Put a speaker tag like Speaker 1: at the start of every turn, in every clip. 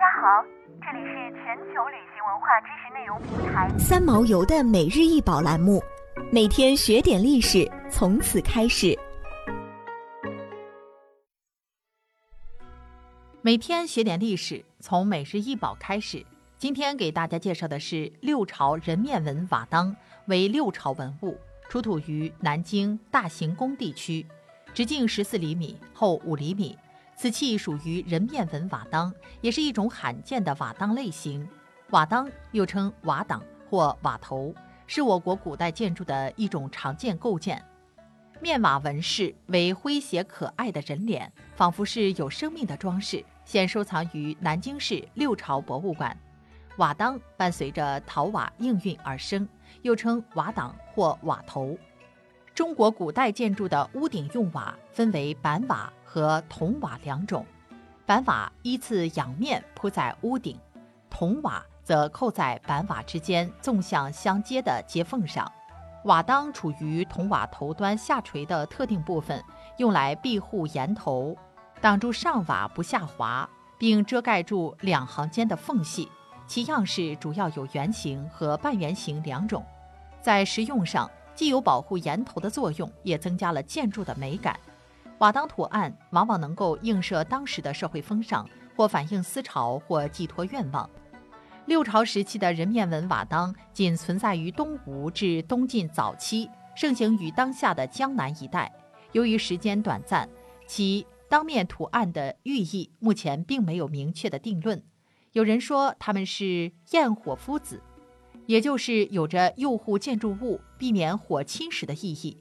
Speaker 1: 家好，这里是全球旅行文化知识内容平台
Speaker 2: 三毛游的每日一宝栏目，每天学点历史，从此开始。
Speaker 3: 每天学点历史，从每日一宝开始。今天给大家介绍的是六朝人面纹瓦当，为六朝文物，出土于南京大行宫地区，直径十四厘米，厚五厘米。此器属于人面纹瓦当，也是一种罕见的瓦当类型。瓦当又称瓦挡或瓦头，是我国古代建筑的一种常见构件。面瓦纹饰为诙谐可爱的人脸，仿佛是有生命的装饰，现收藏于南京市六朝博物馆。瓦当伴随着陶瓦应运而生，又称瓦挡或瓦头。中国古代建筑的屋顶用瓦分为板瓦。和铜瓦两种，板瓦依次仰面铺在屋顶，铜瓦则扣在板瓦之间纵向相接的接缝上。瓦当处于铜瓦头端下垂的特定部分，用来庇护檐头，挡住上瓦不下滑，并遮盖住两行间的缝隙。其样式主要有圆形和半圆形两种。在实用上，既有保护檐头的作用，也增加了建筑的美感。瓦当图案往往能够映射当时的社会风尚，或反映思潮，或寄托愿望。六朝时期的人面纹瓦当仅存在于东吴至东晋早期，盛行于当下的江南一带。由于时间短暂，其当面图案的寓意目前并没有明确的定论。有人说他们是焰火夫子，也就是有着诱护建筑物、避免火侵蚀的意义。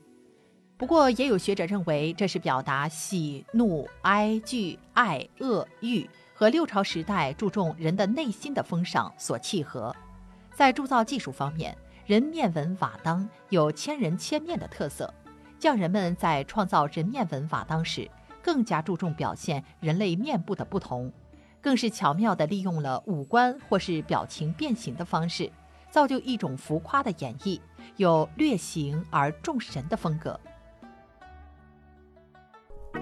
Speaker 3: 不过，也有学者认为，这是表达喜怒哀惧爱恶欲和六朝时代注重人的内心的风尚所契合。在铸造技术方面，人面纹瓦当有千人千面的特色，匠人们在创造人面纹瓦当时，更加注重表现人类面部的不同，更是巧妙地利用了五官或是表情变形的方式，造就一种浮夸的演绎，有略形而重神的风格。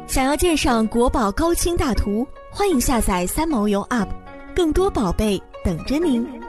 Speaker 2: 想要鉴赏国宝高清大图，欢迎下载三毛游 App，更多宝贝等着您。